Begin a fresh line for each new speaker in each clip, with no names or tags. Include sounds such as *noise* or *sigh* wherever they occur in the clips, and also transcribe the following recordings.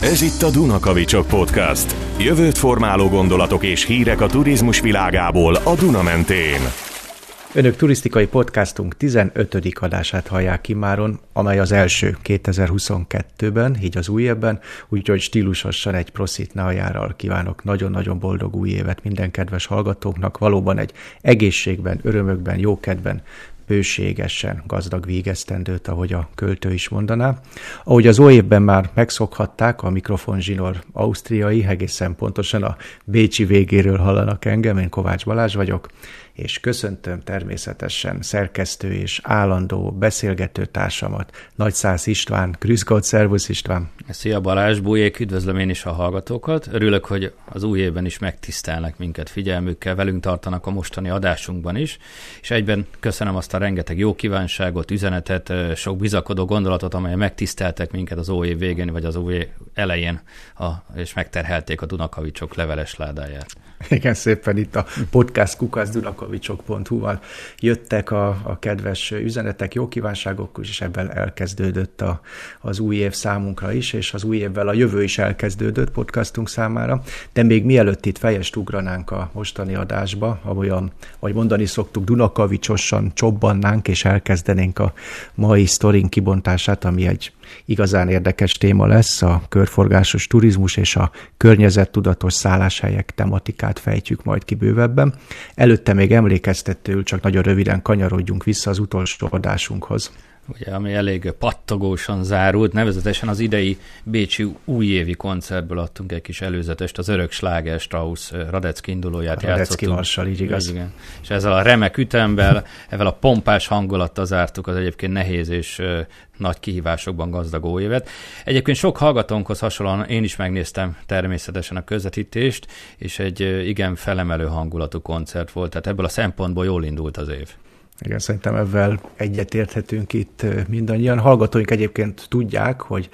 Ez itt a Dunakavicsok Podcast. Jövőt formáló gondolatok és hírek a turizmus világából a Duna mentén.
Önök turisztikai podcastunk 15. adását hallják ki máron, amely az első 2022-ben, így az új évben, úgyhogy stílusosan egy proszit najáral kívánok nagyon-nagyon boldog új évet minden kedves hallgatóknak, valóban egy egészségben, örömökben, jókedben, bőségesen gazdag végeztendőt, ahogy a költő is mondaná. Ahogy az évben már megszokhatták, a mikrofon zsinor ausztriai, egészen pontosan a Bécsi végéről hallanak engem, én Kovács Balázs vagyok, és köszöntöm természetesen szerkesztő és állandó beszélgető társamat, Nagyszász István. Grüß szervusz István!
Szia Balázs, Bújék, üdvözlöm én is a hallgatókat. Örülök, hogy az új évben is megtisztelnek minket figyelmükkel, velünk tartanak a mostani adásunkban is, és egyben köszönöm azt a rengeteg jó kívánságot, üzenetet, sok bizakodó gondolatot, amely megtiszteltek minket az új év végén, vagy az új elején, a, és megterhelték a Dunakavicsok leveles ládáját.
Igen, szépen itt a podcast kukaszdunakavicsok.hu-val jöttek a, a kedves üzenetek, jó kívánságok, és ebben elkezdődött a, az új év számunkra is, és az új évvel a jövő is elkezdődött podcastunk számára. De még mielőtt itt fejest ugranánk a mostani adásba, ahogyan, vagy mondani szoktuk, Dunakavicsosan csobbannánk, és elkezdenénk a mai sztorink kibontását, ami egy igazán érdekes téma lesz, a körforgásos turizmus és a környezettudatos szálláshelyek tematikát fejtjük majd ki bővebben. Előtte még emlékeztetőül csak nagyon röviden kanyarodjunk vissza az utolsó adásunkhoz
ugye, ami elég pattogósan zárult, nevezetesen az idei Bécsi újévi koncertből adtunk egy kis előzetest, az örök sláger Strauss Radecki indulóját
Radecki játszottunk. így igaz. Igen.
És ezzel a remek ütemben, ezzel a pompás hangulattal zártuk az egyébként nehéz és nagy kihívásokban gazdag évet. Egyébként sok hallgatónkhoz hasonlóan én is megnéztem természetesen a közvetítést, és egy igen felemelő hangulatú koncert volt, tehát ebből a szempontból jól indult az év.
Igen, szerintem ebben egyetérthetünk itt mindannyian. Hallgatóink egyébként tudják, hogy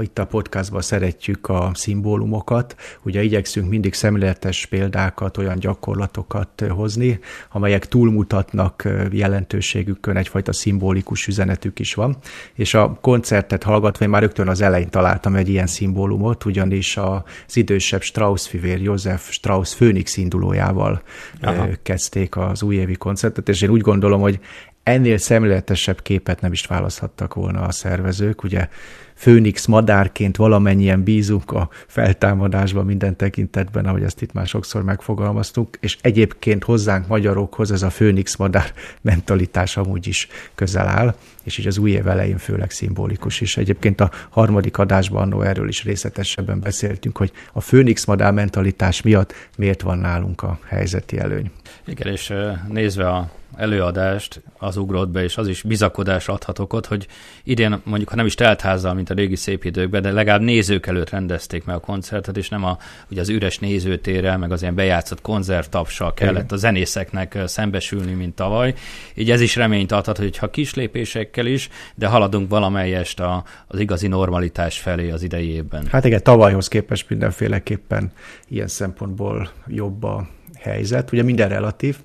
itt a podcastban szeretjük a szimbólumokat, ugye igyekszünk mindig szemléletes példákat, olyan gyakorlatokat hozni, amelyek túlmutatnak jelentőségükön, egyfajta szimbolikus üzenetük is van, és a koncertet hallgatva én már rögtön az elején találtam egy ilyen szimbólumot, ugyanis az idősebb Strauss fivér József Strauss főnix indulójával Aha. kezdték az újévi koncertet, és én úgy gondolom, hogy ennél szemléletesebb képet nem is választhattak volna a szervezők, ugye főnix madárként valamennyien bízunk a feltámadásban minden tekintetben, ahogy ezt itt már sokszor megfogalmaztunk, és egyébként hozzánk magyarokhoz ez a főnix madár mentalitás amúgy is közel áll, és így az új év elején főleg szimbolikus is. Egyébként a harmadik adásban annó erről is részletesebben beszéltünk, hogy a főnix madár mentalitás miatt miért van nálunk a helyzeti előny.
Igen, és nézve a előadást, az ugrott be, és az is bizakodás adhat okot, hogy idén mondjuk, ha nem is teltházzal, mint a régi szép időkben, de legalább nézők előtt rendezték meg a koncertet, és nem a, ugye az üres nézőtérrel, meg az ilyen bejátszott konzervtapsal kellett a zenészeknek szembesülni, mint tavaly. Így ez is reményt adhat, hogy ha kis lépésekkel is, de haladunk valamelyest a, az igazi normalitás felé az idei évben.
Hát igen, tavalyhoz képest mindenféleképpen ilyen szempontból jobb a helyzet. Ugye minden relatív.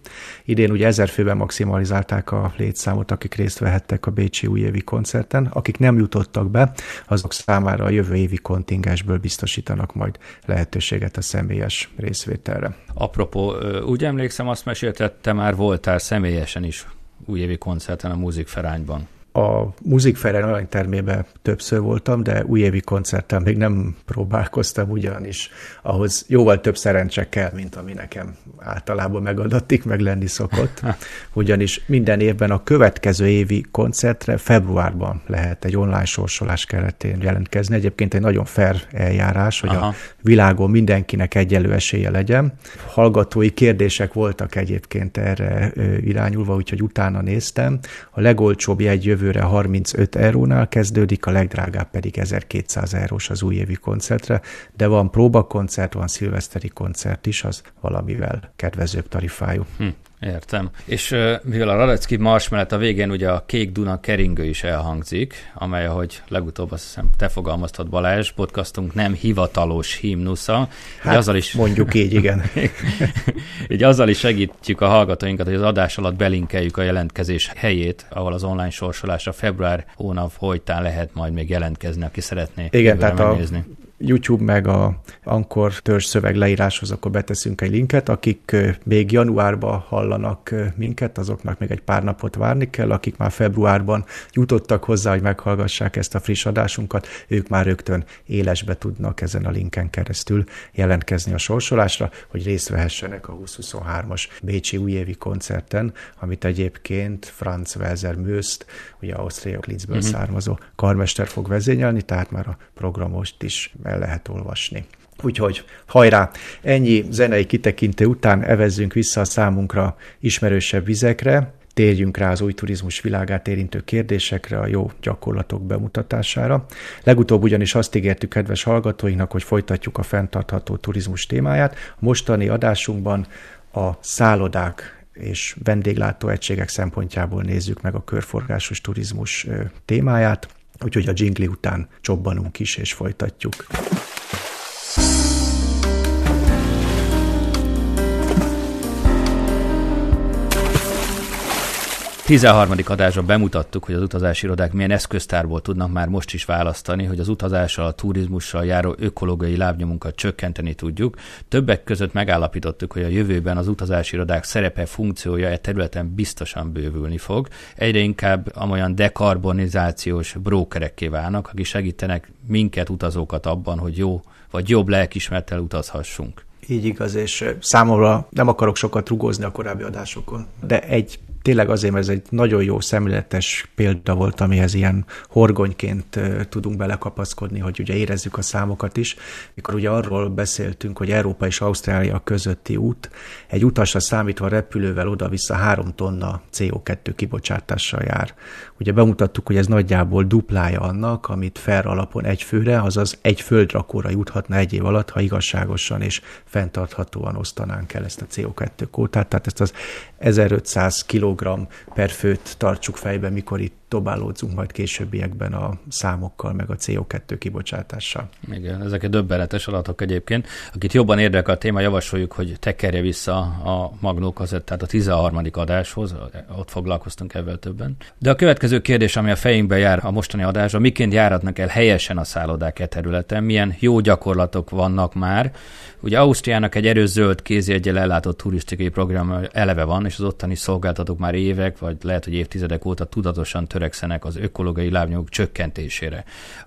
Idén ugye ezer főben maximalizálták a létszámot, akik részt vehettek a Bécsi újévi koncerten. Akik nem jutottak be, azok számára a jövő évi kontingensből biztosítanak majd lehetőséget a személyes részvételre.
Apropó, úgy emlékszem, azt mesélted, te már voltál személyesen is újévi koncerten a Ferányban
a Muzikferen aranytermében többször voltam, de újévi koncerten még nem próbálkoztam ugyanis. Ahhoz jóval több szerencse kell, mint ami nekem általában megadatik, meg lenni szokott. *laughs* Ugyanis minden évben a következő évi koncertre februárban lehet egy online sorsolás keretén jelentkezni. Egyébként egy nagyon fair eljárás, hogy Aha. a világon mindenkinek egyelő esélye legyen. Hallgatói kérdések voltak egyébként erre irányulva, úgyhogy utána néztem. A legolcsóbb jegy jövő jövőre 35 eurónál kezdődik, a legdrágább pedig 1200 eurós az újévi koncertre, de van próbakoncert, van szilveszteri koncert is, az valamivel kedvezőbb tarifájú. Hm.
Értem. És mivel a Radecki Mars mellett a végén ugye a Kék Duna keringő is elhangzik, amely, ahogy legutóbb azt hiszem te fogalmaztad Balázs, podcastunk nem hivatalos himnusza.
Hát, azzal is, mondjuk így, igen. *laughs*
így azzal is segítjük a hallgatóinkat, hogy az adás alatt belinkeljük a jelentkezés helyét, ahol az online sorsolásra február hónap folytán lehet majd még jelentkezni, aki szeretné
igen, tehát megnézni. A YouTube meg a Ankor törzs szöveg leíráshoz, akkor beteszünk egy linket. Akik még januárban hallanak minket, azoknak még egy pár napot várni kell, akik már februárban jutottak hozzá, hogy meghallgassák ezt a friss adásunkat, ők már rögtön élesbe tudnak ezen a linken keresztül jelentkezni a sorsolásra, hogy részt vehessenek a 2023-as Bécsi újévi koncerten, amit egyébként Franz Welser Mőszt, ugye Ausztria Klitzből uh-huh. származó karmester fog vezényelni, tehát már a programost is el lehet olvasni. Úgyhogy hajrá! Ennyi zenei kitekintő után evezzünk vissza a számunkra ismerősebb vizekre, térjünk rá az új turizmus világát érintő kérdésekre, a jó gyakorlatok bemutatására. Legutóbb ugyanis azt ígértük kedves hallgatóinknak, hogy folytatjuk a fenntartható turizmus témáját. Mostani adásunkban a szállodák és vendéglátó egységek szempontjából nézzük meg a körforgásos turizmus témáját, úgyhogy a jingli után csobbanunk is és folytatjuk.
13. adásban bemutattuk, hogy az utazási irodák milyen eszköztárból tudnak már most is választani, hogy az utazással, a turizmussal járó ökológiai lábnyomunkat csökkenteni tudjuk. Többek között megállapítottuk, hogy a jövőben az utazási irodák szerepe, funkciója e területen biztosan bővülni fog. Egyre inkább amolyan dekarbonizációs brókerekké válnak, akik segítenek minket, utazókat abban, hogy jó vagy jobb lelkismertel utazhassunk.
Így igaz, és számomra nem akarok sokat rugózni a korábbi adásokon, de egy tényleg azért, mert ez egy nagyon jó szemléletes példa volt, amihez ilyen horgonyként tudunk belekapaszkodni, hogy ugye érezzük a számokat is. Mikor ugye arról beszéltünk, hogy Európa és Ausztrália közötti út, egy utasra számítva repülővel oda-vissza három tonna CO2 kibocsátással jár. Ugye bemutattuk, hogy ez nagyjából duplája annak, amit fel alapon egy főre, azaz egy földrakóra juthatna egy év alatt, ha igazságosan és fenntarthatóan osztanánk el ezt a CO2 kótát. Tehát ezt az 1500 kg per főt tartsuk fejben, mikor itt dobálódzunk majd későbbiekben a számokkal, meg a CO2 kibocsátással.
Igen, ezek döbbenetes adatok egyébként. Akit jobban érdekel a téma, javasoljuk, hogy tekerje vissza a magnókhoz, tehát a 13. adáshoz, ott foglalkoztunk ebben többen. De a következő kérdés, ami a fejünkbe jár a mostani adásra, miként járatnak el helyesen a szállodák e területen, milyen jó gyakorlatok vannak már. Ugye Ausztriának egy erős zöld kézjegyel ellátott turisztikai program eleve van, és az ottani szolgáltatók már évek, vagy lehet, hogy évtizedek óta tudatosan törekednek törekszenek az ökológiai lábnyomok csökkentésére.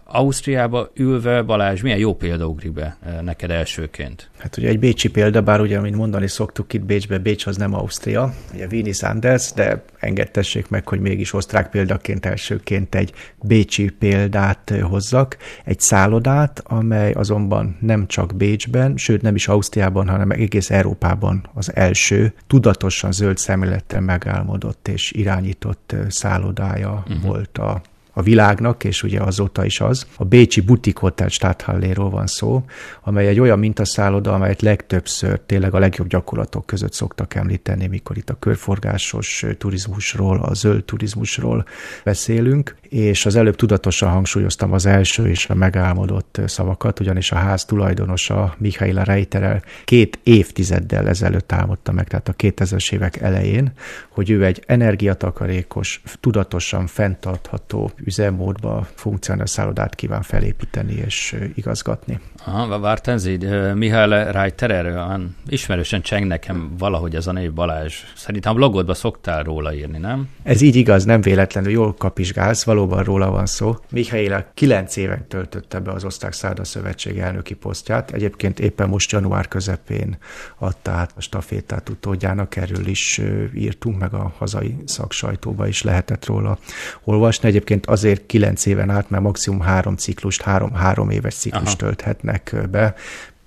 Ausztriába ülve, Balázs, milyen jó példa ugrik be eh, neked elsőként?
Hát ugye egy bécsi példa, bár ugye, mint mondani szoktuk itt Bécsbe, Bécs az nem Ausztria, ugye Vini Sanders, de engedtessék meg, hogy mégis osztrák példaként elsőként egy bécsi példát eh, hozzak, egy szállodát, amely azonban nem csak Bécsben, sőt nem is Ausztriában, hanem egész Európában az első tudatosan zöld szemlélettel megálmodott és irányított eh, szállodája uh-huh. volt a a világnak, és ugye azóta is az. A Bécsi Butik Hotel Stadthalléról van szó, amely egy olyan mintaszálloda, amelyet legtöbbször tényleg a legjobb gyakorlatok között szoktak említeni, mikor itt a körforgásos turizmusról, a zöld turizmusról beszélünk, és az előbb tudatosan hangsúlyoztam az első és a megálmodott szavakat, ugyanis a ház tulajdonosa Michaela Reiterel két évtizeddel ezelőtt álmodta meg, tehát a 2000-es évek elején, hogy ő egy energiatakarékos, tudatosan fenntartható üzemmódba funkcionáló szállodát kíván felépíteni és igazgatni.
Aha, Vártenzid, Mihály Reiterer, ismerősen cseng nekem valahogy ez a név Balázs. Szerintem a blogodba szoktál róla írni, nem?
Ez így igaz, nem véletlenül jól kapizsgálsz, valóban róla van szó. Mihály kilenc éven töltötte be az Osztrák Szálda Szövetség elnöki posztját. Egyébként éppen most január közepén adta át a stafétát utódjának, erről is írtunk, meg a hazai szaksajtóba is lehetett róla olvasni. Egyébként azért kilenc éven át, mert maximum három ciklust, három, három éves ciklust tölthetnek be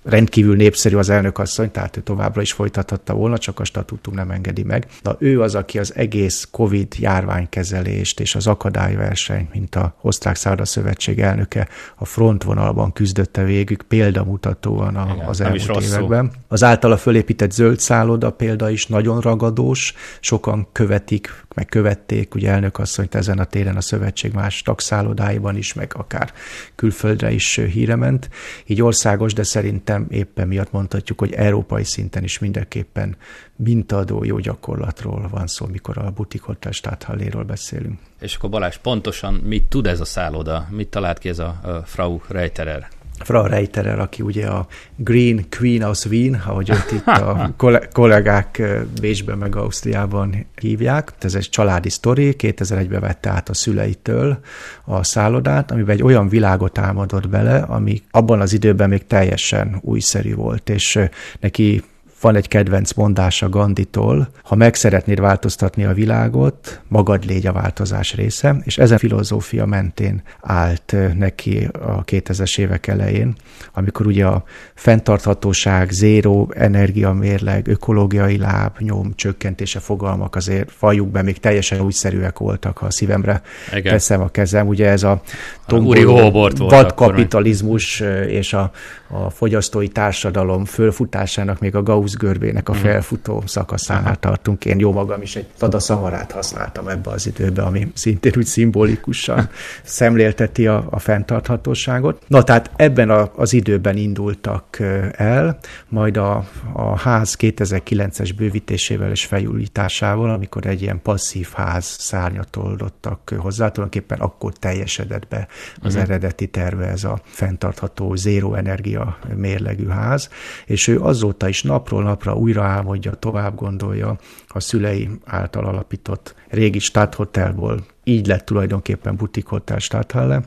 rendkívül népszerű az elnök asszony, tehát ő továbbra is folytathatta volna, csak a statutum nem engedi meg. De ő az, aki az egész COVID járványkezelést és az akadályverseny, mint a Osztrák Szálda Szövetség elnöke a frontvonalban küzdötte végük példamutatóan a, Igen, az elmúlt években. Szó. Az általa fölépített zöld szálloda példa is nagyon ragadós, sokan követik, meg követték, ugye elnök asszonyt ezen a téren a szövetség más tagszállodáiban is, meg akár külföldre is híre ment. Így országos, de szerint szerintem éppen miatt mondhatjuk, hogy európai szinten is mindenképpen mintaadó jó gyakorlatról van szó, mikor a butik hotel státhalléről beszélünk.
És akkor Balázs, pontosan mit tud ez a szálloda? Mit talált ki ez a, a Frau Reiterer?
Frau Reiterer, aki ugye a Green Queen of Wien, ahogy őt itt a *laughs* kollégák Bécsben meg Ausztriában hívják. Ez egy családi sztori, 2001-ben vette át a szüleitől a szállodát, amiben egy olyan világot álmodott bele, ami abban az időben még teljesen újszerű volt, és neki van egy kedvenc mondása Ganditól, ha meg szeretnéd változtatni a világot, magad légy a változás része, és ezen filozófia mentén állt neki a 2000-es évek elején, amikor ugye a fenntarthatóság, zéró energiamérleg, ökológiai láb, nyom, csökkentése fogalmak azért fajuk be még teljesen újszerűek voltak, ha a szívemre Igen. teszem a kezem. Ugye ez a
tomboló
vadkapitalizmus és a, a fogyasztói társadalom fölfutásának még a Gauss görbének a mhm. felfutó szakaszánál tartunk. Én jó magam is egy szavarát használtam ebbe az időbe, ami szintén úgy szimbolikusan *laughs* szemlélteti a, a fenntarthatóságot. Na tehát ebben a, az időben indultak el, majd a, a ház 2009-es bővítésével és felújításával, amikor egy ilyen passzív ház szárnyat oldottak hozzá, tulajdonképpen akkor teljesedett be az uh-huh. eredeti terve, ez a fenntartható zéró energia mérlegű ház, és ő azóta is napról napra újra álmodja, tovább gondolja a szülei által alapított régi Stadthotelból így lett tulajdonképpen Butik Hotel Stadthalle,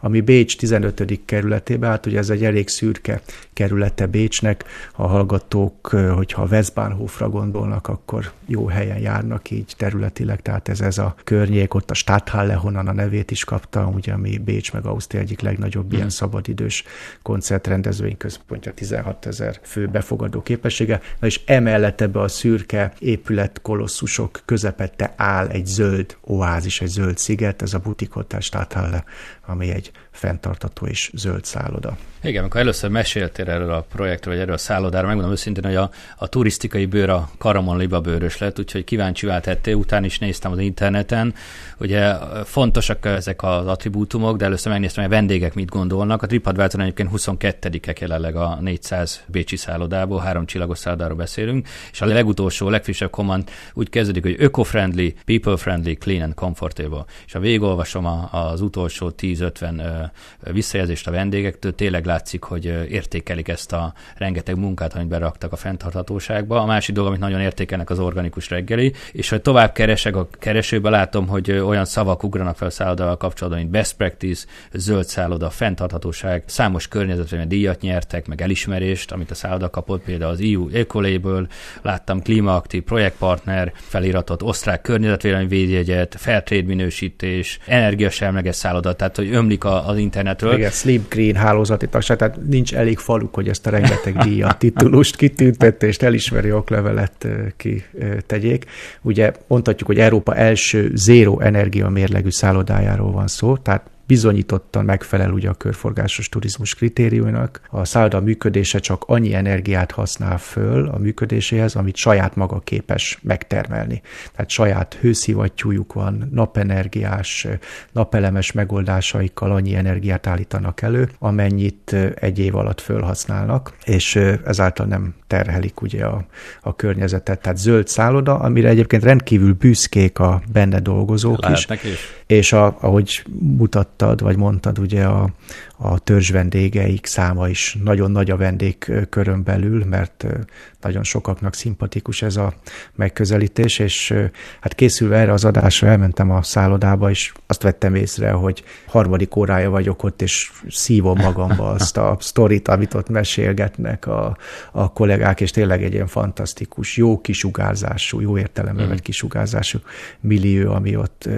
ami Bécs 15. kerületébe, hát ugye ez egy elég szürke kerülete Bécsnek, a hallgatók, hogyha Westbahnhofra gondolnak, akkor jó helyen járnak így területileg, tehát ez, ez a környék, ott a Stadthalle, honnan a nevét is kapta, ugye, ami Bécs meg Ausztria egyik legnagyobb mm. ilyen szabadidős koncertrendezvény központja, 16 ezer fő befogadó képessége, na és emellett ebbe a szürke épület kolosszusok közepette áll egy zöld oázis, egy zöld sziget, ez a Butik Hotel Stadthalle, ami egy fenntartató és zöld szálloda.
Igen, amikor először meséltél erről a projektről, vagy erről a szállodáról, megmondom őszintén, hogy a, a turisztikai bőr a Karamon Liba bőrös lett, úgyhogy kíváncsi váltettél, utána is néztem az interneten. Ugye fontosak ezek az attribútumok, de először megnéztem, hogy a vendégek mit gondolnak. A TripAdvisor egyébként 22-ek jelenleg a 400 bécsi szállodából, három csillagos szállodáról beszélünk, és a legutolsó, legfrissebb command úgy kezdődik, hogy eco-friendly, people-friendly, clean and comfortable. És ha a, az utolsó 10-50 visszajelzést a vendégektől, tényleg látszik, hogy értékelik ezt a rengeteg munkát, amit beraktak a fenntarthatóságba. A másik dolog, amit nagyon értékelnek, az organikus reggeli, és hogy tovább keresek a keresőbe, látom, hogy olyan szavak ugranak fel a szállodával kapcsolatban, mint best practice, zöld szálloda, fenntarthatóság, számos környezetvédelmi díjat nyertek, meg elismerést, amit a szálloda kapott, például az EU Ecolabel, láttam klímaaktív projektpartner feliratot, osztrák környezetvédelmi védjegyet, Fairtrade minősítés, energiasemleges szálloda, tehát hogy ömlik a, az internetről.
Igen, Sleep Green hálózati tagság, tehát nincs elég faluk, hogy ezt a rengeteg díjat, titulust, kitüntetést, elismeri oklevelet kitegyék. Ugye mondhatjuk, hogy Európa első zéró energia mérlegű szállodájáról van szó, tehát bizonyítottan megfelel ugye a körforgásos turizmus kritériumnak. A szálloda működése csak annyi energiát használ föl a működéséhez, amit saját maga képes megtermelni. Tehát saját hőszivattyújuk van, napenergiás, napelemes megoldásaikkal annyi energiát állítanak elő, amennyit egy év alatt fölhasználnak, és ezáltal nem terhelik ugye a, a környezetet. Tehát zöld szálloda, amire egyébként rendkívül büszkék a benne dolgozók
Lehetnek is. is.
És a, ahogy mutat mutattad, vagy mondtad, ugye a, a törzs vendégeik száma is nagyon nagy a vendégkörön belül, mert nagyon sokaknak szimpatikus ez a megközelítés, és hát készülve erre az adásra elmentem a szállodába, és azt vettem észre, hogy harmadik órája vagyok ott, és szívom magamba azt a sztorit, amit ott mesélgetnek a, a kollégák, és tényleg egy ilyen fantasztikus, jó kisugárzású, jó értelemben mm. kisugárzású millió, ami ott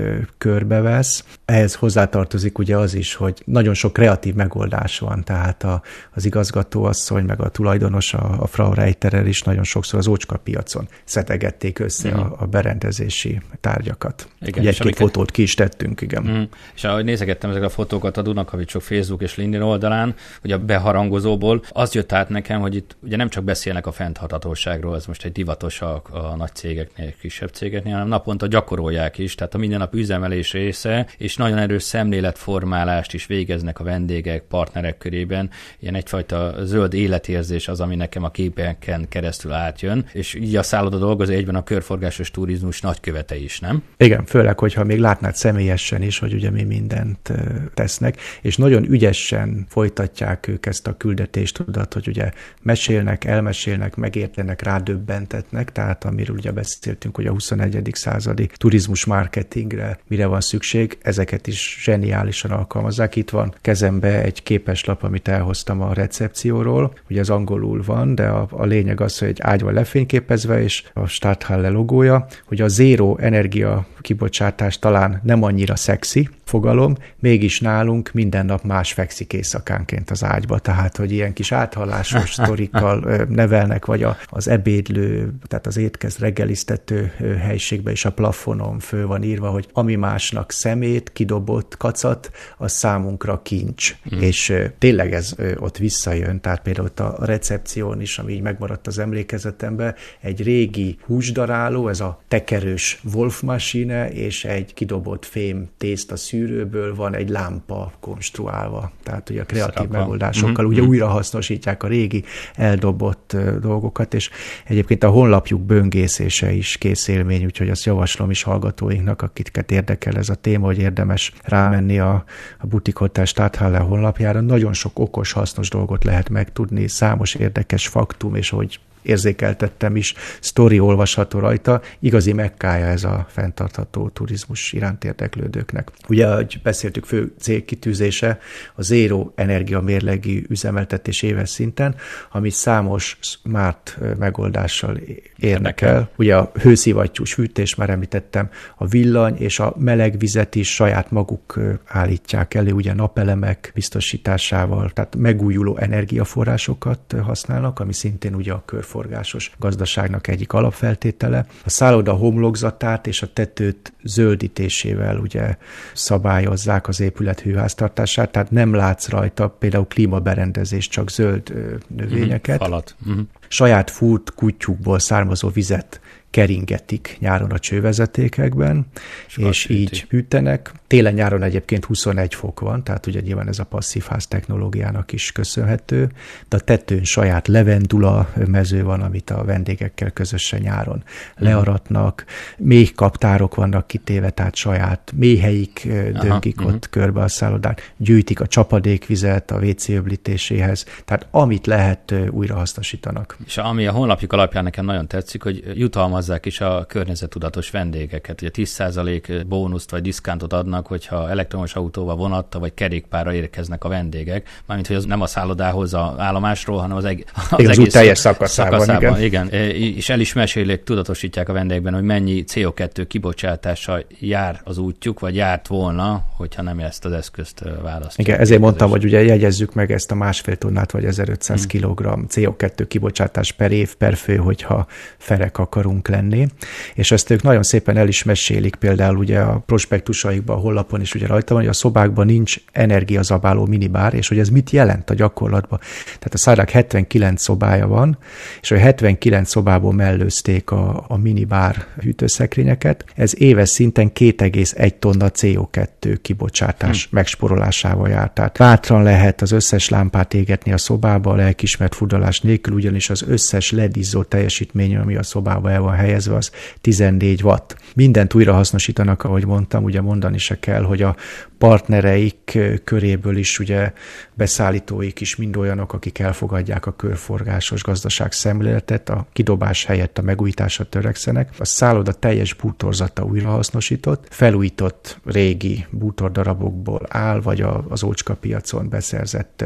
körbevesz. Ehhez hozzátartozik ugye az is, hogy nagyon sok kreatív megoldás van, tehát a, az igazgatóasszony, meg a tulajdonos, a, a Frau Reiterer is nagyon sokszor az ócska piacon szetegették össze mm. a, a berendezési tárgyakat. Igen, egy-két amiket... fotót ki is tettünk, igen. Mm.
És ahogy nézegettem ezeket a fotókat a Dunakavicsok Facebook és LinkedIn oldalán, ugye a beharangozóból, az jött át nekem, hogy itt ugye nem csak beszélnek a fenntarthatóságról, ez most egy divatos a, a nagy cégeknél, kisebb cégeknél, hanem naponta gyakorolják is, tehát a minden nap üzemelés része, és nagyon erős szemlélet képletformálást is végeznek a vendégek, partnerek körében. Ilyen egyfajta zöld életérzés az, ami nekem a képeken keresztül átjön, és így a szálloda dolgozó egyben a körforgásos turizmus nagykövete is, nem?
Igen, főleg, hogyha még látnád személyesen is, hogy ugye mi mindent tesznek, és nagyon ügyesen folytatják ők ezt a küldetést, tudat, hogy ugye mesélnek, elmesélnek, megértenek, rádöbbentetnek, tehát amiről ugye beszéltünk, hogy a 21. századi turizmus marketingre mire van szükség, ezeket is zseniálisan alkalmazzák. Itt van kezembe egy képeslap, amit elhoztam a recepcióról, ugye az angolul van, de a, a lényeg az, hogy egy ágy van lefényképezve, és a Starthalle logója, hogy a zéró energia kibocsátás talán nem annyira szexi fogalom, mégis nálunk minden nap más fekszik éjszakánként az ágyba, tehát hogy ilyen kis áthallásos *laughs* sztorikkal nevelnek, vagy a, az ebédlő, tehát az étkezd reggeliztető helyiségbe is a plafonon fő van írva, hogy ami másnak szemét, kidobott kacat, az számunkra kincs. Mm. És tényleg ez ott visszajön, tehát például ott a recepción is, ami így megmaradt az emlékezetemben, egy régi húsdaráló, ez a tekerős Wolf Machine, és egy kidobott fém tészta szűrőből van egy lámpa konstruálva. Tehát ugye a kreatív Szerapa. megoldásokkal mm-hmm. ugye újra hasznosítják a régi eldobott dolgokat, és egyébként a honlapjuk böngészése is kész élmény, úgyhogy azt javaslom is hallgatóinknak, akiket érdekel ez a téma, hogy érdemes rámenni a, a Butikhotel Stadthalle honlapjára. Nagyon sok okos, hasznos dolgot lehet megtudni, számos érdekes faktum, és hogy érzékeltettem is, sztori olvasható rajta, igazi mekkája ez a fenntartható turizmus iránt érdeklődőknek. Ugye, ahogy beszéltük, fő célkitűzése a zéró energia mérlegi üzemeltetés éves szinten, ami számos smart megoldással érnek el. Ugye a hőszivattyús fűtés, már említettem, a villany és a meleg vizet is saját maguk állítják elő, ugye napelemek biztosításával, tehát megújuló energiaforrásokat használnak, ami szintén ugye a kör körforgásos gazdaságnak egyik alapfeltétele. A szálloda homlokzatát és a tetőt zöldítésével ugye szabályozzák az épület hőháztartását, tehát nem látsz rajta például klímaberendezés, csak zöld növényeket.
Mm, falat. Mm.
Saját furt kutyukból származó vizet keringetik nyáron a csővezetékekben, és, és így hűtenek. Télen-nyáron egyébként 21 fok van, tehát ugye nyilván ez a passzív ház technológiának is köszönhető, de a tetőn saját levendula mező van, amit a vendégekkel közösen nyáron learatnak, mély kaptárok vannak kitéve, tehát saját mélyhelyik döngik Aha, ott uh-huh. körbe a szállodán, gyűjtik a csapadékvizet a WC öblítéséhez, tehát amit lehet újra hasznosítanak.
És ami a honlapjuk alapján nekem nagyon tetszik, hogy jutalmaz jutalmazzák is a környezetudatos vendégeket. Ugye 10% bónuszt vagy diszkántot adnak, hogyha elektromos autóval, vonatta vagy kerékpára érkeznek a vendégek. Mármint, hogy az nem a szállodához, a állomásról, hanem az, eg-
az, igen, az egész teljes szakaszában. szakaszában
igen. igen. És el is mesélik, tudatosítják a vendégben, hogy mennyi CO2 kibocsátása jár az útjuk, vagy járt volna, hogyha nem ezt az eszközt választják.
Igen, ezért mondtam, hogy ugye jegyezzük meg ezt a másfél tonnát, vagy 1500 hmm. kg CO2 kibocsátás per év, per fő, hogyha ferek akarunk lenni, és ezt ők nagyon szépen el is mesélik, például ugye a prospektusaikban, hollapon is ugye rajta van, hogy a szobákban nincs energiazabáló minibár, és hogy ez mit jelent a gyakorlatban. Tehát a szállák 79 szobája van, és a 79 szobából mellőzték a, a minibár hűtőszekrényeket. Ez éves szinten 2,1 tonna CO2 kibocsátás hm. megsporolásával jár. Tehát bátran lehet az összes lámpát égetni a szobába, a lelkismert fudalás nélkül, ugyanis az összes ledizzó teljesítmény, ami a szobába el van helyezve, az 14 watt. Mindent újra hasznosítanak, ahogy mondtam, ugye mondani se kell, hogy a partnereik köréből is ugye beszállítóik is mind olyanok, akik elfogadják a körforgásos gazdaság szemléletet, a kidobás helyett a megújításra törekszenek. A szálloda teljes bútorzata újrahasznosított, felújított régi bútordarabokból áll, vagy az ócska piacon beszerzett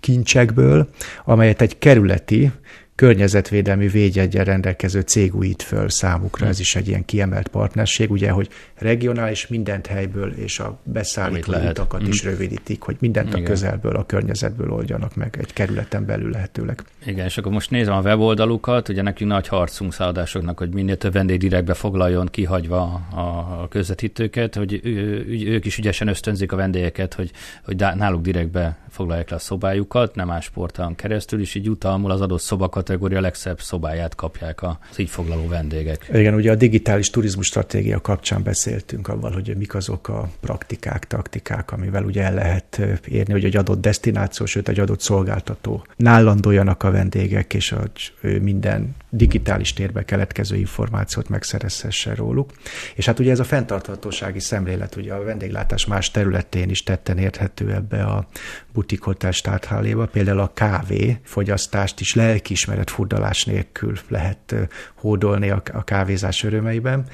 kincsekből, amelyet egy kerületi környezetvédelmi védjegyen rendelkező cég újít föl számukra. Ez is egy ilyen kiemelt partnerség, ugye, hogy regionális mindent helyből és a beszállító utakat is mm. rövidítik, hogy mindent Igen. a közelből, a környezetből oldjanak meg egy kerületen belül lehetőleg.
Igen, és akkor most nézem a weboldalukat, ugye nekünk nagy harcunk szállodásoknak, hogy minél több vendég direktbe foglaljon, kihagyva a közvetítőket, hogy ők is ügyesen ösztönzik a vendégeket, hogy, hogy náluk direktbe foglalják le a szobájukat, nem más portálon keresztül, és így jutalmul az adott szobakat kategória legszebb szobáját kapják az így foglaló vendégek.
Igen, ugye a digitális turizmus stratégia kapcsán beszéltünk abban, hogy mik azok a praktikák, taktikák, amivel ugye el lehet érni, hogy egy adott destináció, sőt egy adott szolgáltató nállandoljanak a vendégek, és hogy minden digitális térbe keletkező információt megszerezhesse róluk. És hát ugye ez a fenntarthatósági szemlélet, ugye a vendéglátás más területén is tetten érthető ebbe a butikhotel státháléba, például a kávé fogyasztást is lelkiismeret furdalás nélkül lehet hódolni a kávézás örömeiben.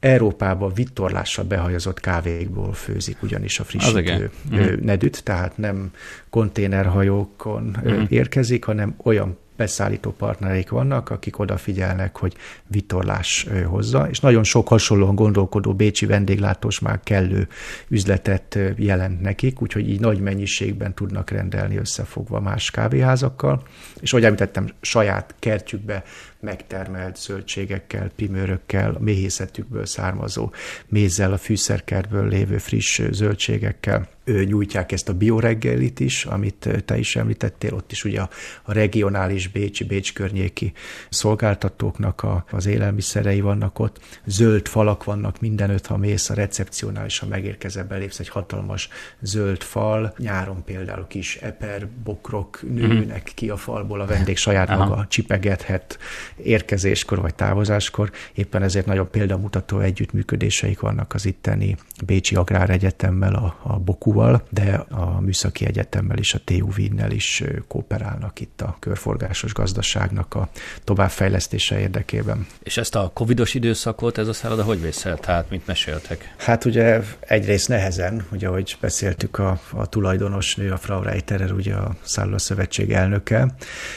Európában vitorlással behajazott kávékból főzik ugyanis a frissítő mhm. nedűt, tehát nem konténerhajókon mm. érkezik, hanem olyan beszállító partnereik vannak, akik odafigyelnek, hogy vitorlás hozza, és nagyon sok hasonlóan gondolkodó bécsi vendéglátós már kellő üzletet jelent nekik, úgyhogy így nagy mennyiségben tudnak rendelni összefogva más kávéházakkal, és ahogy említettem, saját kertjükbe megtermelt zöldségekkel, primőrökkel, a méhészetükből származó mézzel, a fűszerkertből lévő friss zöldségekkel. Nyújtják ezt a bioreggelit is, amit te is említettél, ott is ugye a, a regionális Bécsi, Bécs környéki szolgáltatóknak a, az élelmiszerei vannak ott, zöld falak vannak mindenütt, ha mész a recepciónál, és ha megérkezel, belépsz egy hatalmas zöld fal, nyáron például kis eper, bokrok nőnek ki a falból, a vendég saját Aha. maga csipegethet érkezéskor vagy távozáskor, éppen ezért nagyon példamutató együttműködéseik vannak az itteni Bécsi Agráregyetemmal, a, a Boku Bakuval, de a Műszaki Egyetemmel és a TU Winnel is kooperálnak itt a körforgásos gazdaságnak a továbbfejlesztése érdekében.
És ezt a covidos időszakot ez a szálloda hogy vészelt? Tehát mit meséltek?
Hát ugye egyrészt nehezen, ugye ahogy beszéltük a, a tulajdonos nő, a Frau Reiterer, ugye a Szálloda Szövetség elnöke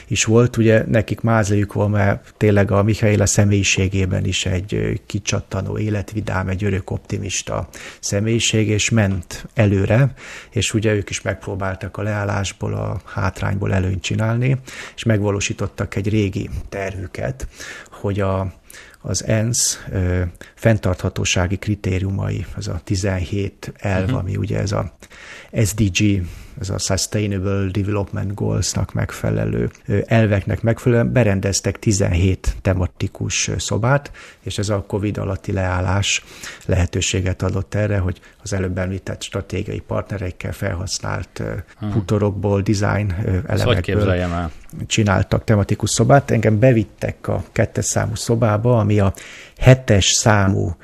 is volt, ugye nekik mázliuk volt, mert tényleg a Michaela személyiségében is egy kicsattanó, életvidám, egy örök optimista személyiség, és ment előre, és ugye ők is megpróbáltak a leállásból, a hátrányból előnyt csinálni, és megvalósítottak egy régi tervüket, hogy a, az ENSZ ö, fenntarthatósági kritériumai, az a 17 elv, uh-huh. ami ugye ez a SDG ez a Sustainable Development Goals-nak megfelelő elveknek megfelelően berendeztek 17 tematikus szobát, és ez a COVID alatti leállás lehetőséget adott erre, hogy az előbb említett stratégiai partnereikkel felhasznált hmm. futorokból, design elemekből csináltak tematikus szobát. Engem bevittek a kettes számú szobába, ami a hetes számú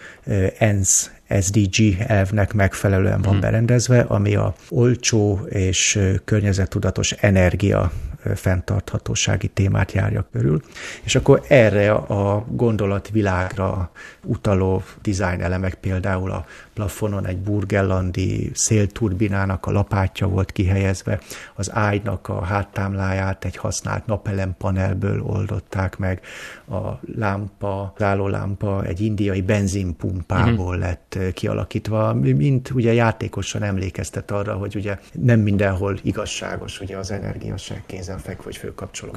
ENSZ SDG elvnek megfelelően van hmm. berendezve, ami a olcsó és környezettudatos energia fenntarthatósági témát járja körül. És akkor erre a gondolatvilágra utaló design elemek, például a plafonon egy burgellandi szélturbinának a lapátja volt kihelyezve, az ágynak a háttámláját egy használt napelempanelből oldották meg, a lámpa, állólámpa egy indiai benzinpumpából mm-hmm. lett kialakítva, mint ugye játékosan emlékeztet arra, hogy ugye nem mindenhol igazságos ugye az energia se kézenfekvő, vagy főkapcsoló.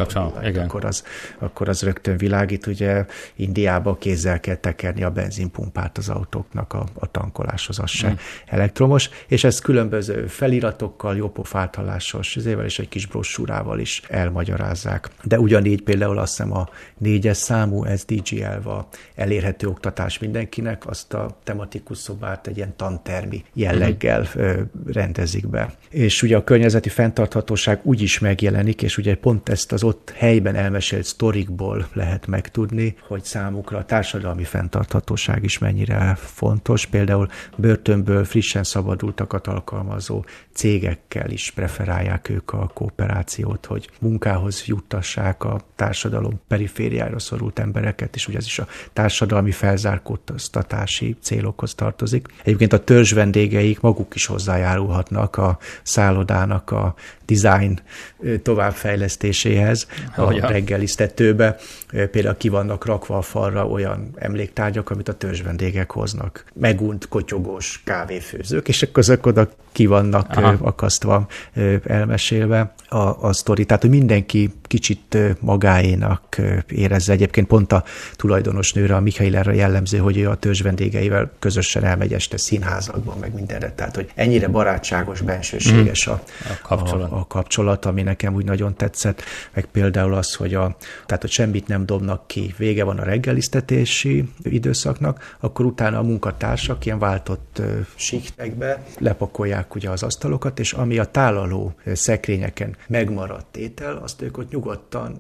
Akkor az, akkor az rögtön világít, ugye Indiába kézzel kell tekerni a benzinpumpát az autóknak a, a tankoláshoz, az se mm. elektromos, és ezt különböző feliratokkal, jópofáltalásos, ezével és egy kis brossúrával is elmagyarázzák. De ugyanígy például azt hiszem a négyes számú SDG elva elérhető oktatás mindenkinek, azt a tematikus szobát egy ilyen tantermi jelleggel mm. rendezik be. És ugye a környezeti fenntarthatóság úgy is megjelenik, és ugye pont ezt az ott helyben elmesélt sztorikból lehet megtudni, hogy számukra a társadalmi fenntarthatóság is mennyire fontos. Például börtönből frissen szabadultakat alkalmazó cégekkel is preferálják ők a kooperációt, hogy munkához juttassák a társadalom perifériára szorult embereket, és ugye ez is a társadalmi felzárkóztatási célokhoz tartozik. Egyébként a törzs vendégeik maguk is hozzájárulhatnak a szállodának a design továbbfejlesztéséhez a reggelisztetőbe. Például ki vannak rakva a falra olyan emléktárgyak, amit a törzs vendégek hoznak. Megunt kotyogós kávéfőzők, és akkor azok oda ki vannak Aha. akasztva, elmesélve a, a sztori. Tehát, hogy mindenki kicsit magáénak érezze. Egyébként pont a tulajdonos nőre, a Michael erre jellemző, hogy ő a törzs vendégeivel közösen elmegy este színházakban, meg mindenre. Tehát, hogy ennyire barátságos, bensőséges a, a, kapcsolat. A, a kapcsolat, ami nekem úgy nagyon tetszett. Meg például az, hogy, a, tehát, hogy semmit nem dobnak ki, vége van a reggelisztetési időszaknak, akkor utána a munkatársak ilyen váltott síktekbe lepakolják ugye az asztalokat, és ami a tálaló szekrényeken megmaradt étel, azt ők ott nyugodtan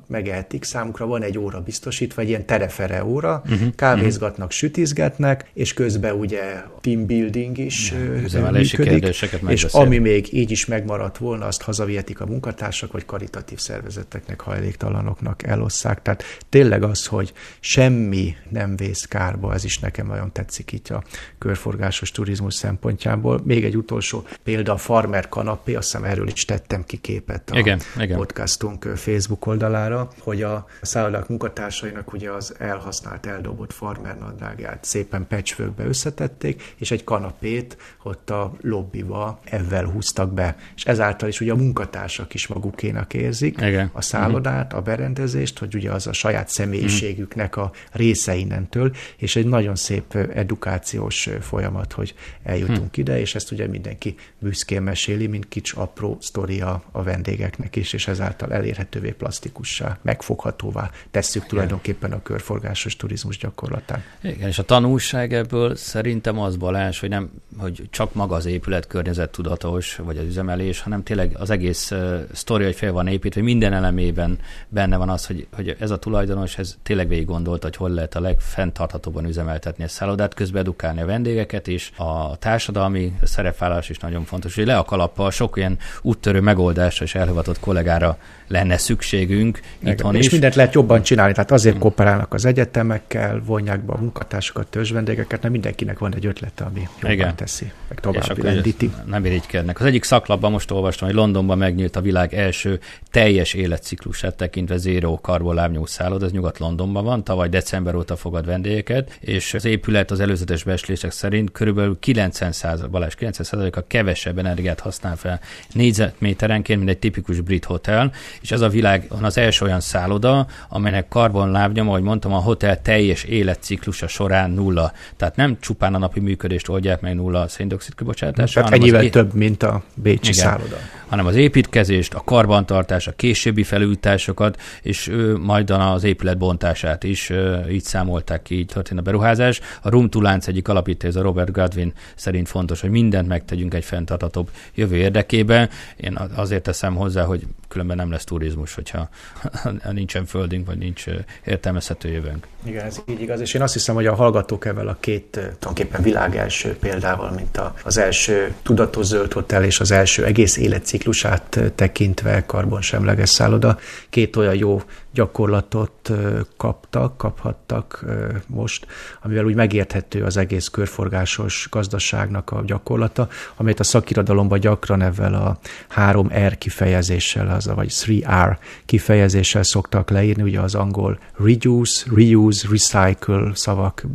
megehetik. Számukra van egy óra biztosítva, egy ilyen terefere óra, uh-huh. kávézgatnak, uh-huh. sütizgetnek, és közben ugye team building is uh, működik, és ami még így is megmaradt volna, azt hazavihetik a munkatársak, vagy karitatív szervezeteknek, hajléktalanoknak elosszák. Tehát tényleg az, hogy semmi nem vész kárba, ez is nekem nagyon tetszik itt a körforgásos turizmus szempontjából. Még egy utolsó példa, a Farmer kanapé, azt hiszem erről is tettem ki képet a igen, igen. podcastunk Facebook oldalára, hogy a szállodák munkatársainak ugye az elhasznált, eldobott farmer nadrágját szépen pecsvőkbe összetették, és egy kanapét ott a lobbiba ezzel húztak be. És ezáltal is ugye a munkatársak is magukénak érzik igen. a szállodát, a berendezést, hogy ugye az a saját személyiségüknek a része innentől, és egy nagyon szép edukációs folyamat, hogy eljutunk hm. ide, és ezt ugye mindenki büszkén meséli, mint kics apró sztoria a vendégeknek is, és ezáltal elérhetővé plastikussá, megfoghatóvá tesszük Igen. tulajdonképpen a körforgásos turizmus gyakorlatán.
Igen, és a tanulság ebből szerintem az Balázs, hogy nem, hogy csak maga az épület környezet tudatos, vagy az üzemelés, hanem tényleg az egész uh, sztori, hogy fel van építve, hogy minden elemében benne van az, hogy, hogy ez a tulajdonos, ez tényleg végig gondolta, hogy hol lehet a legfenntarthatóbban üzemeltetni a szállodát, közben edukálni a vendégeket, és a társadalmi szerepvállalás is nagyon fontos, hogy le a kalappal sok ilyen úttörő megoldásra és elhivatott kollégára lenne szükségünk
Igen, itthon és is. mindent lehet jobban csinálni, tehát azért kooperálnak az egyetemekkel, vonják be a munkatársakat, törzsvendégeket, mert mindenkinek van egy ötlete, ami jobban Igen. teszi, meg tovább lendíti.
Nem irigykednek. Az egyik szaklapban most olvastam, hogy Londonban megnyílt a világ első teljes életciklusát tekintve zéró karbon lábnyú szállod, ez Nyugat-Londonban van, tavaly december óta fogad vendégeket, és az épület az előzetes beslések szerint körülbelül 90 Balázs 90 a kevesebb energiát használ fel négyzetméterenként, mint egy tipikus brit hotel, és ez a világ van az első olyan szálloda, amelynek karbonlábnyoma, ahogy mondtam, a hotel teljes életciklusa során nulla. Tehát nem csupán a napi működést oldják meg nulla a széndiokszid kibocsátása.
Tehát ennyivel é- több, mint a Bécsi igen, szálloda.
Hanem az építkezést, a karbantartás, a későbbi felújításokat, és majd az épület bontását is így számolták ki, így történt a beruházás. A Room Tulánc egyik alapító, ez a Robert Godwin szerint fontos, hogy mindent megtegyünk egy fenntarthatóbb jövő érdekében. Én azért teszem hozzá, hogy különben nem lesz turizmus, hogyha *laughs* nincsen földünk, vagy nincs értelmezhető jövőnk.
Igen, ez így igaz, és én azt hiszem, hogy a hallgatók ebben a két tulajdonképpen világ első példával, mint az első tudatos zöld hotel és az első egész életciklusát tekintve karbonsemleges szálloda, két olyan jó gyakorlatot kaptak, kaphattak most, amivel úgy megérthető az egész körforgásos gazdaságnak a gyakorlata, amelyet a szakirodalomban gyakran ezzel a 3R kifejezéssel, az, vagy 3R kifejezéssel szoktak leírni, ugye az angol reduce, reuse, recycle szavak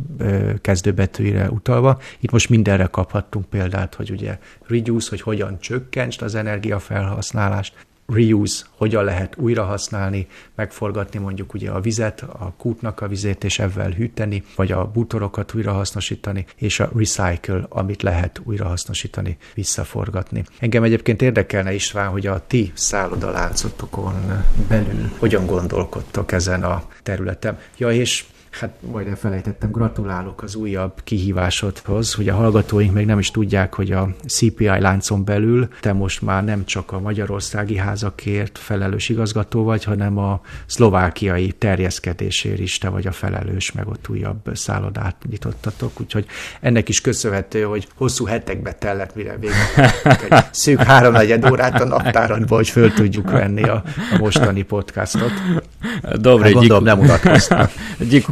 kezdőbetűire utalva. Itt most mindenre kaphattunk példát, hogy ugye reduce, hogy hogyan csökkentsd az energiafelhasználást, reuse, hogyan lehet újra használni, megforgatni mondjuk ugye a vizet, a kútnak a vizét, és ebben hűteni, vagy a bútorokat újrahasznosítani, és a recycle, amit lehet újrahasznosítani, visszaforgatni. Engem egyébként érdekelne István, hogy a ti szállodaláncotokon belül hogyan gondolkodtok ezen a területen. Ja, és Hát majd elfelejtettem, gratulálok az újabb kihívásodhoz, hogy a hallgatóink még nem is tudják, hogy a CPI láncon belül te most már nem csak a magyarországi házakért felelős igazgató vagy, hanem a szlovákiai terjeszkedésért is te vagy a felelős, meg ott újabb szállodát nyitottatok, úgyhogy ennek is köszönhető, hogy hosszú hetekbe tellett, mire végül egy szűk háromnegyed órát a naptáradból, hogy föl tudjuk venni a, a mostani podcastot.
Dobre, hát
gondolom, nem unatkoztam.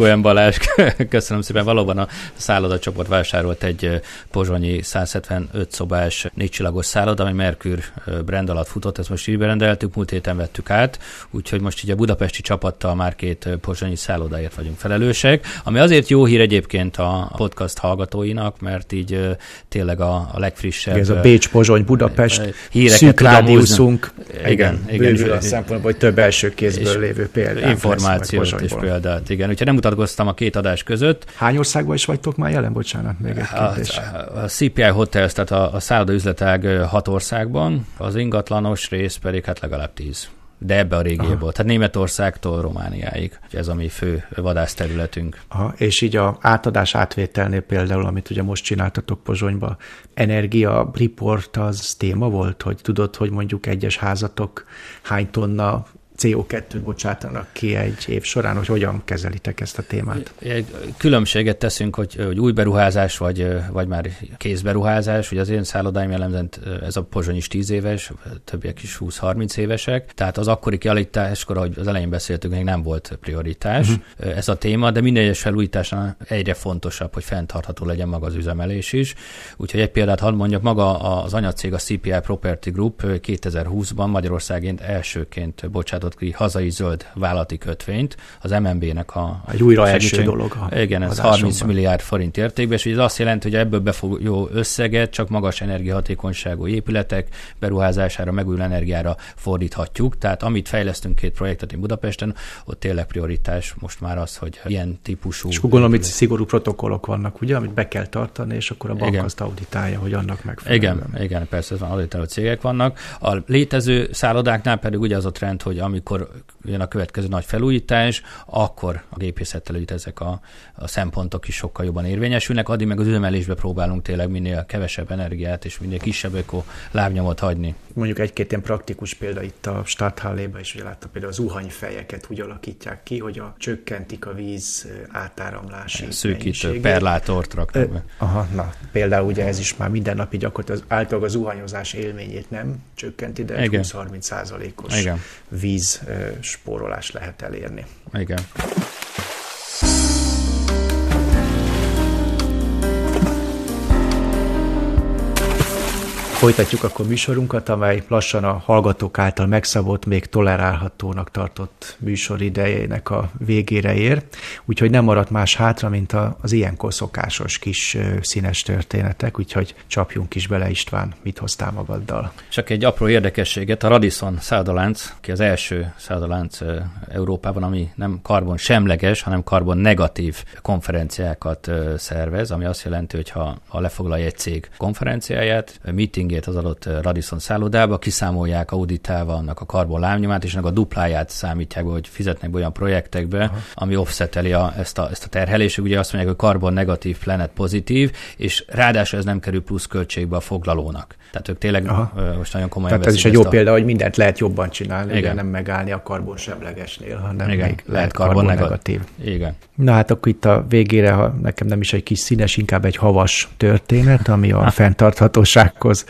Golyán Balázs, *laughs* köszönöm szépen. Valóban a szálloda csoport vásárolt egy pozsonyi 175 szobás négycsillagos szálloda, ami Merkür brand alatt futott, ezt most így berendeltük, múlt héten vettük át, úgyhogy most így a budapesti csapattal már két pozsonyi szállodáért vagyunk felelősek, ami azért jó hír egyébként a podcast hallgatóinak, mert így tényleg a, a legfrissebb...
Ez a Bécs, Pozsony, Budapest híreket szűk rádiuszunk.
Igen, igen.
igen a szempontból, hogy több első kézből lévő példát.
Információt és példát, igen. Úgyhogy nem mutatkoztam a két adás között.
Hány országban is vagytok már jelen? Bocsánat, még egy kérdés.
A, a CPI Hotels, tehát a, a szálloda üzletág hat országban, az ingatlanos rész pedig hát legalább tíz de ebbe a régióból. Tehát Németországtól Romániáig. Ez a mi fő vadászterületünk.
Aha, és így a átadás átvételnél például, amit ugye most csináltatok Pozsonyba, energia report az téma volt, hogy tudod, hogy mondjuk egyes házatok hány tonna CO2-t bocsátanak ki egy év során, hogy hogyan kezelitek ezt a témát?
Különbséget teszünk, hogy, hogy új beruházás, vagy, vagy már kézberuházás. Ugye az én szállodáim jellemzően ez a pozsony is 10 éves, többiek is 20-30 évesek. Tehát az akkori kialakításkor, ahogy az elején beszéltünk, még nem volt prioritás uh-huh. ez a téma, de minden egyes felújításnál egyre fontosabb, hogy fenntartható legyen maga az üzemelés is. Úgyhogy egy példát hadd mondjak, maga az anyacég, a CPI Property Group 2020-ban Magyarországként elsőként bocsátott adott ki hazai zöld vállalati kötvényt, az MNB-nek a...
Egy újra első dolog.
A igen, ez 30 milliárd forint értékben, és ez azt jelenti, hogy ebből befogó összeget csak magas energiahatékonyságú épületek beruházására, megújuló energiára fordíthatjuk. Tehát amit fejlesztünk két projektet in Budapesten, ott tényleg prioritás most már az, hogy ilyen típusú...
És gondolom, hogy szigorú protokollok vannak, ugye, amit be kell tartani, és akkor a bank igen. azt auditálja, hogy annak megfelelően.
Igen, igen, persze, van, auditáló cégek vannak. A létező szállodáknál pedig ugye az a trend, hogy ami amikor jön a következő nagy felújítás, akkor a gépészettel együtt ezek a, a szempontok is sokkal jobban érvényesülnek, addig meg az üzemelésbe próbálunk tényleg minél kevesebb energiát és minél kisebb öko lábnyomot hagyni.
Mondjuk egy-két ilyen praktikus példa itt a Stadthallébe is, ugye látta például az uhanyfejeket úgy alakítják ki, hogy a csökkentik a víz átáramlási
Szűkítő, perlátort raknak be.
Aha, na, például ugye ez is már mindennapi gyakorlatilag az, általában az uhanyozás élményét nem csökkenti, de 20-30 százalékos víz víz spórolás lehet elérni.
Igen.
Folytatjuk akkor műsorunkat, amely lassan a hallgatók által megszabott, még tolerálhatónak tartott műsor idejének a végére ér, úgyhogy nem maradt más hátra, mint az ilyenkor szokásos kis színes történetek, úgyhogy csapjunk is bele István, mit hoztál magaddal.
Csak egy apró érdekességet, a Radisson szállodalánc, ki az első szállodalánc Európában, ami nem karbon semleges, hanem karbon negatív konferenciákat szervez, ami azt jelenti, hogy ha, ha lefoglalja egy cég konferenciáját, meeting meetingét az adott Radisson szállodába, kiszámolják auditálva annak a karbon lábnyomát, és annak a dupláját számítják be, hogy fizetnek olyan projektekbe, Aha. ami offseteli a, ezt, a, ezt a terhelést. Ugye azt mondják, hogy karbon negatív, planet pozitív, és ráadásul ez nem kerül plusz költségbe a foglalónak. Tehát ők tényleg Aha. most nagyon komolyan
Tehát ez is egy jó a... példa, hogy mindent lehet jobban csinálni, Igen. nem megállni a karbon semlegesnél, hanem Igen. még lehet karbon, karbon negatív.
Igen.
Na hát akkor itt a végére, ha nekem nem is egy kis színes, inkább egy havas történet, ami a *laughs* fenntarthatósághoz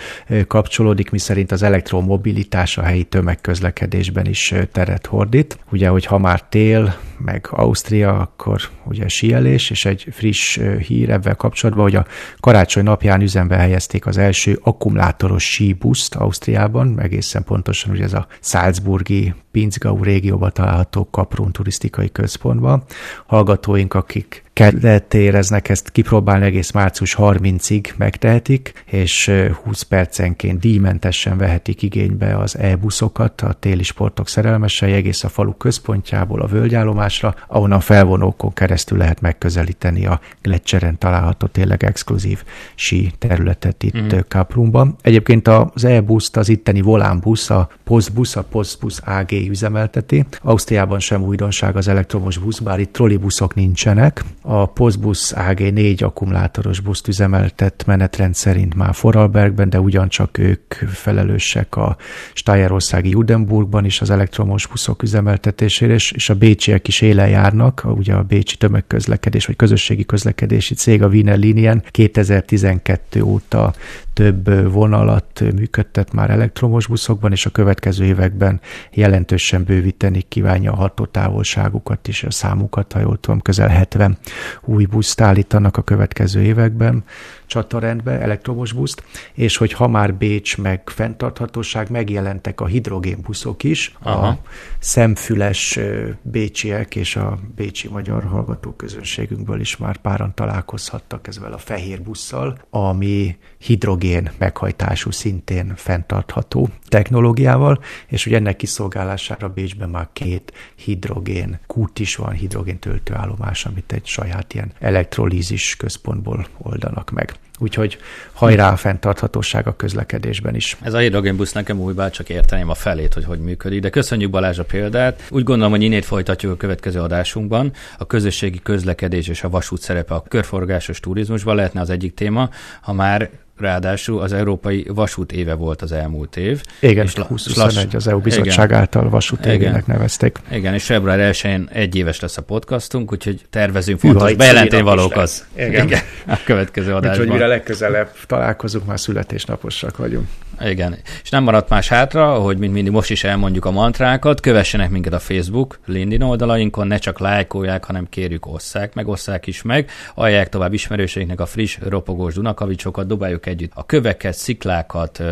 kapcsolódik, miszerint az elektromobilitás a helyi tömegközlekedésben is teret hordít. Ugye, hogy ha már tél, meg Ausztria, akkor ugye síelés, és egy friss hír ebben kapcsolatban, hogy a karácsony napján üzembe helyezték az első akkumulátoros síbuszt Ausztriában, egészen pontosan ugye ez a Salzburgi Pinzgau régióban található Kaprun turisztikai központban. Hallgatóink, akik kedvet éreznek ezt kipróbálni, egész március 30-ig megtehetik, és 20 percenként díjmentesen vehetik igénybe az e-buszokat a téli sportok szerelmesei egész a falu központjából a völgyállomásra, ahonnan felvonókon keresztül lehet megközelíteni a Gletscheren található tényleg exkluzív sí területet itt mm. Kaprumban. Egyébként az e-buszt, az itteni volánbusz, a Postbus, a Postbus AG üzemelteti. Ausztriában sem újdonság az elektromos busz, bár itt trollibuszok nincsenek. A Postbus AG 4 akkumulátoros buszt üzemeltet menetrend szerint már Foralbergben, de ugyancsak ők felelősek a Stájerországi Judenburgban is az elektromos buszok üzemeltetésére, és, a bécsiek is élen járnak, ugye a Bécsi tömegközlekedés vagy közösségi közlekedési cég a Wiener Linien 2012 óta több vonalat működtet már elektromos buszokban, és a következő években jelentősen bővíteni kívánja a hatótávolságukat és a számukat, ha jól tudom, közel 70 új buszt állítanak a következő években csatarendbe, elektromos buszt, és hogy ha már Bécs meg fenntarthatóság, megjelentek a hidrogénbuszok is, Aha. a szemfüles bécsiek és a bécsi magyar hallgatóközönségünkből is már páran találkozhattak ezzel a fehér busszal, ami hidrogén meghajtású, szintén fenntartható technológiával, és hogy ennek kiszolgálására Bécsben már két hidrogén kút is van, hidrogén töltőállomás, amit egy saját ilyen elektrolízis központból oldanak meg. Úgyhogy hajrá a fenntarthatóság a közlekedésben is.
Ez a hidrogénbusz nekem új, bár csak érteném a felét, hogy hogy működik. De köszönjük Balázs a példát. Úgy gondolom, hogy innét folytatjuk a következő adásunkban. A közösségi közlekedés és a vasút szerepe a körforgásos turizmusban lehetne az egyik téma. Ha már Ráadásul az Európai Vasút éve volt az elmúlt év.
Igen, és 2021 az EU bizottság igen, által vasút évének nevezték.
Igen, és február 1-én egy éves lesz a podcastunk, úgyhogy tervezünk fontos bejelenteni valók Igen. igen. A következő adásban.
Úgyhogy mire legközelebb találkozunk, már születésnaposak vagyunk.
Igen, és nem maradt más hátra, hogy mint mindig most is elmondjuk a mantrákat, kövessenek minket a Facebook, LinkedIn oldalainkon, ne csak lájkolják, hanem kérjük osszák meg, osszák is meg, ajánlják tovább ismerőseinknek a friss, ropogós Dunakavicsokat, dobáljuk együtt a köveket, sziklákat,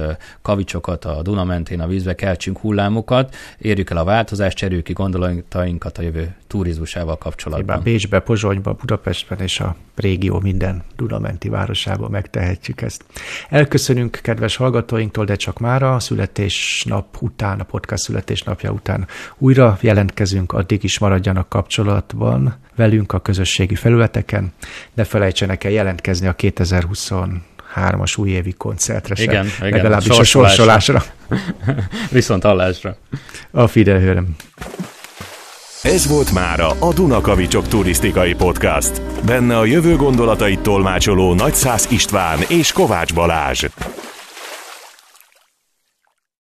kavicsokat a Duna mentén a vízbe, keltsünk hullámokat, érjük el a változást, cseréljük ki gondolatainkat a jövő turizmusával kapcsolatban.
Bécsbe, Pozsonyba, Budapestben és a régió minden Dunamenti városában megtehetjük ezt. Elköszönünk kedves hallgatóinktól, de csak mára a születésnap után, a podcast születésnapja után újra jelentkezünk, addig is maradjanak kapcsolatban velünk a közösségi felületeken. Ne felejtsenek el jelentkezni a 2020 hármas újévi koncertre
se. Igen,
igen legalábbis a sorsolásra. *laughs*
Viszont hallásra.
A Fidelhőröm.
Ez volt mára a Dunakavicsok turisztikai podcast. Benne a jövő gondolatait tolmácsoló Nagyszász István és Kovács Balázs.